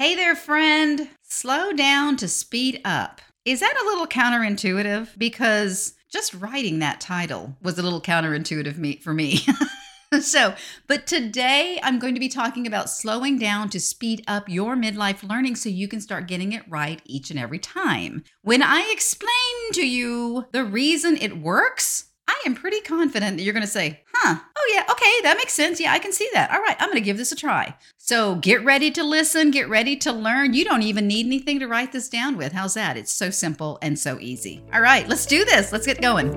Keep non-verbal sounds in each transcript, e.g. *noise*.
Hey there, friend. Slow down to speed up. Is that a little counterintuitive? Because just writing that title was a little counterintuitive for me. *laughs* so, but today I'm going to be talking about slowing down to speed up your midlife learning so you can start getting it right each and every time. When I explain to you the reason it works, I am pretty confident that you're going to say, huh, oh yeah, okay, that makes sense. Yeah, I can see that. All right, I'm going to give this a try. So get ready to listen, get ready to learn. You don't even need anything to write this down with. How's that? It's so simple and so easy. All right, let's do this. Let's get going.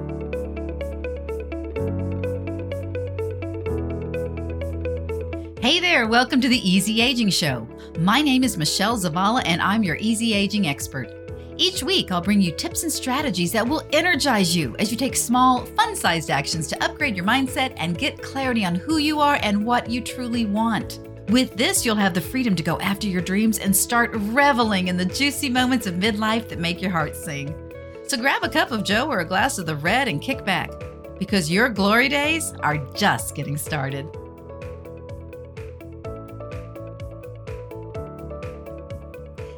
Hey there, welcome to the Easy Aging Show. My name is Michelle Zavala, and I'm your easy aging expert. Each week, I'll bring you tips and strategies that will energize you as you take small, fun sized actions to upgrade your mindset and get clarity on who you are and what you truly want. With this, you'll have the freedom to go after your dreams and start reveling in the juicy moments of midlife that make your heart sing. So grab a cup of Joe or a glass of the red and kick back, because your glory days are just getting started.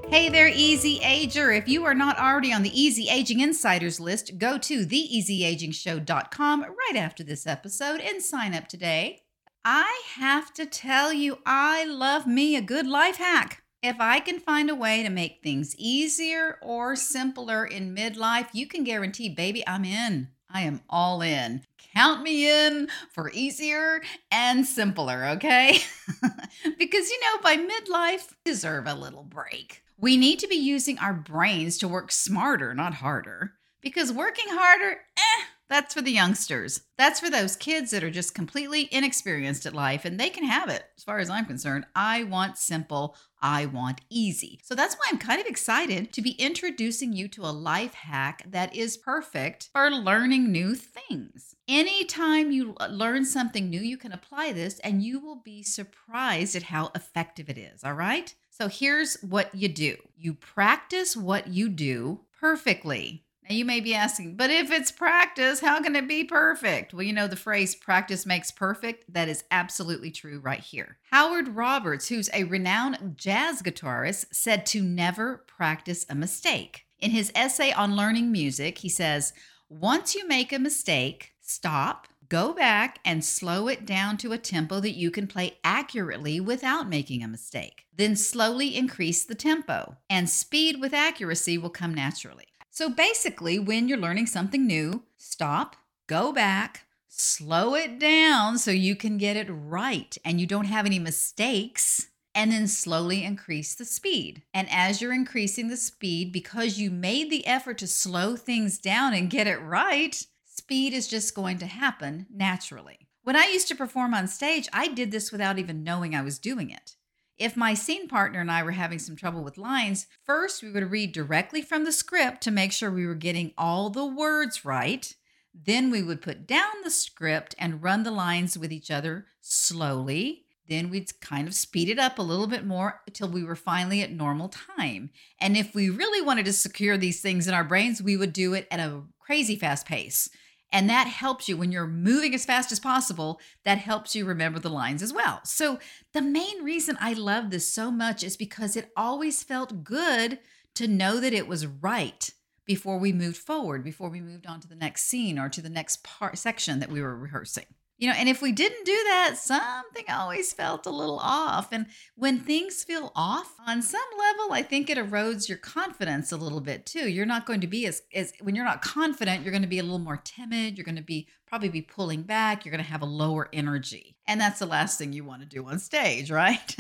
Hey there, Easy Ager. If you are not already on the Easy Aging Insiders list, go to theeasyagingshow.com right after this episode and sign up today. I have to tell you, I love me a good life hack. If I can find a way to make things easier or simpler in midlife, you can guarantee, baby, I'm in. I am all in. Count me in for easier and simpler, okay? *laughs* because you know, by midlife, deserve a little break. We need to be using our brains to work smarter, not harder. Because working harder, eh, that's for the youngsters. That's for those kids that are just completely inexperienced at life and they can have it. As far as I'm concerned, I want simple, I want easy. So that's why I'm kind of excited to be introducing you to a life hack that is perfect for learning new things. Anytime you learn something new, you can apply this and you will be surprised at how effective it is. All right? So here's what you do you practice what you do perfectly. Now, you may be asking, but if it's practice, how can it be perfect? Well, you know the phrase practice makes perfect. That is absolutely true right here. Howard Roberts, who's a renowned jazz guitarist, said to never practice a mistake. In his essay on learning music, he says, Once you make a mistake, stop, Go back and slow it down to a tempo that you can play accurately without making a mistake. Then slowly increase the tempo, and speed with accuracy will come naturally. So basically, when you're learning something new, stop, go back, slow it down so you can get it right and you don't have any mistakes. And then slowly increase the speed. And as you're increasing the speed, because you made the effort to slow things down and get it right, speed is just going to happen naturally. When I used to perform on stage, I did this without even knowing I was doing it. If my scene partner and I were having some trouble with lines, first we would read directly from the script to make sure we were getting all the words right. Then we would put down the script and run the lines with each other slowly. Then we'd kind of speed it up a little bit more until we were finally at normal time. And if we really wanted to secure these things in our brains, we would do it at a crazy fast pace. And that helps you when you're moving as fast as possible, that helps you remember the lines as well. So, the main reason I love this so much is because it always felt good to know that it was right before we moved forward, before we moved on to the next scene or to the next part section that we were rehearsing. You know, and if we didn't do that, something always felt a little off. And when things feel off on some level, I think it erodes your confidence a little bit too. You're not going to be as, as when you're not confident, you're going to be a little more timid. You're going to be probably be pulling back. You're going to have a lower energy. And that's the last thing you want to do on stage, *laughs* right?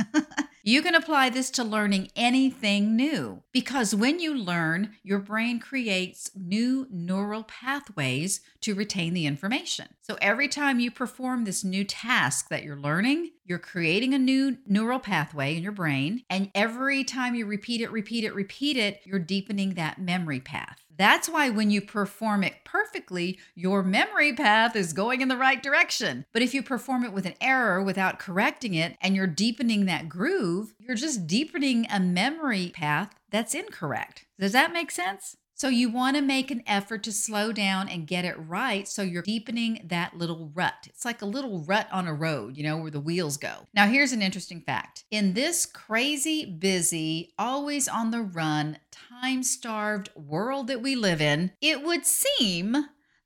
You can apply this to learning anything new because when you learn, your brain creates new neural pathways to retain the information. So every time you perform this new task that you're learning, you're creating a new neural pathway in your brain. And every time you repeat it, repeat it, repeat it, you're deepening that memory path. That's why when you perform it perfectly, your memory path is going in the right direction. But if you perform it with an error without correcting it and you're deepening that groove, you're just deepening a memory path that's incorrect. Does that make sense? So you want to make an effort to slow down and get it right so you're deepening that little rut. It's like a little rut on a road, you know, where the wheels go. Now, here's an interesting fact. In this crazy, busy, always on the run, time starved world that we live in, it would seem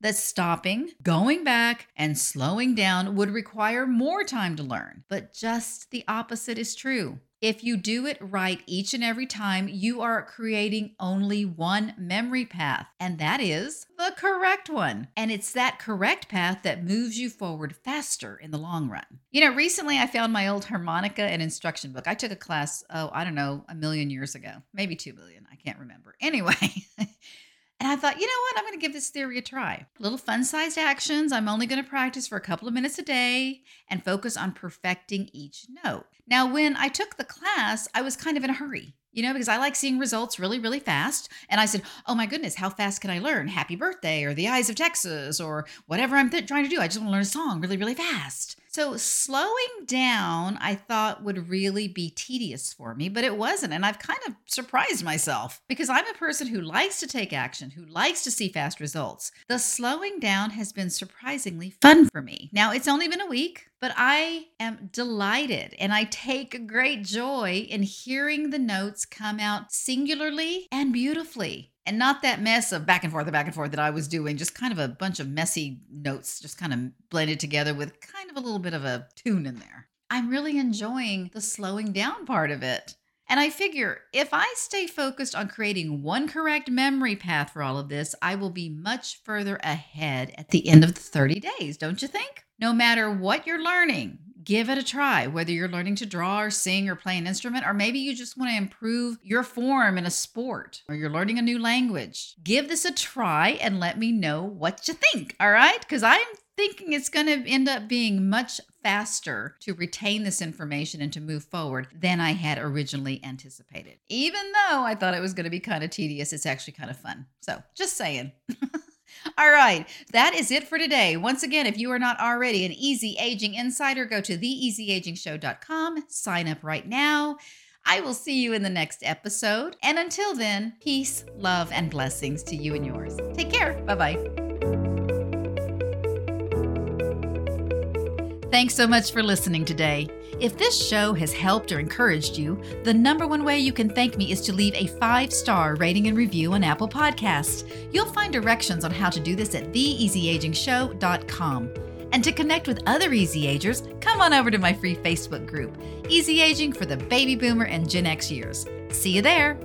that stopping, going back, and slowing down would require more time to learn. But just the opposite is true. If you do it right each and every time, you are creating only one memory path, and that is the correct one. And it's that correct path that moves you forward faster in the long run. You know, recently I found my old harmonica and instruction book. I took a class, oh, I don't know, a million years ago, maybe two billion. I can't remember. *laughs* Anyway. And I thought, you know what? I'm going to give this theory a try. Little fun sized actions. I'm only going to practice for a couple of minutes a day and focus on perfecting each note. Now, when I took the class, I was kind of in a hurry, you know, because I like seeing results really, really fast. And I said, oh my goodness, how fast can I learn Happy Birthday or The Eyes of Texas or whatever I'm th- trying to do? I just want to learn a song really, really fast. So slowing down, I thought would really be tedious for me, but it wasn't. And I've kind of surprised myself because I'm a person who likes to take action, who likes to see fast results. The slowing down has been surprisingly fun for me. Now, it's only been a week, but I am delighted and I take great joy in hearing the notes come out singularly and beautifully and not that mess of back and forth and back and forth that I was doing, just kind of a bunch of messy notes, just kind of blended together with kind of a little bit of a tune in there. I'm really enjoying the slowing down part of it. And I figure if I stay focused on creating one correct memory path for all of this, I will be much further ahead at the end of the 30 days, don't you think? No matter what you're learning, give it a try, whether you're learning to draw or sing or play an instrument, or maybe you just want to improve your form in a sport or you're learning a new language. Give this a try and let me know what you think, all right? Because I'm thinking it's going to end up being much faster to retain this information and to move forward than I had originally anticipated. Even though I thought it was going to be kind of tedious, it's actually kind of fun. So, just saying. *laughs* All right, that is it for today. Once again, if you are not already an Easy Aging Insider, go to theeasyagingshow.com, sign up right now. I will see you in the next episode. And until then, peace, love, and blessings to you and yours. Take care. Bye bye. Thanks so much for listening today. If this show has helped or encouraged you, the number one way you can thank me is to leave a five star rating and review on Apple Podcasts. You'll find directions on how to do this at theeasyagingshow.com. And to connect with other Easy Agers, come on over to my free Facebook group, Easy Aging for the Baby Boomer and Gen X years. See you there.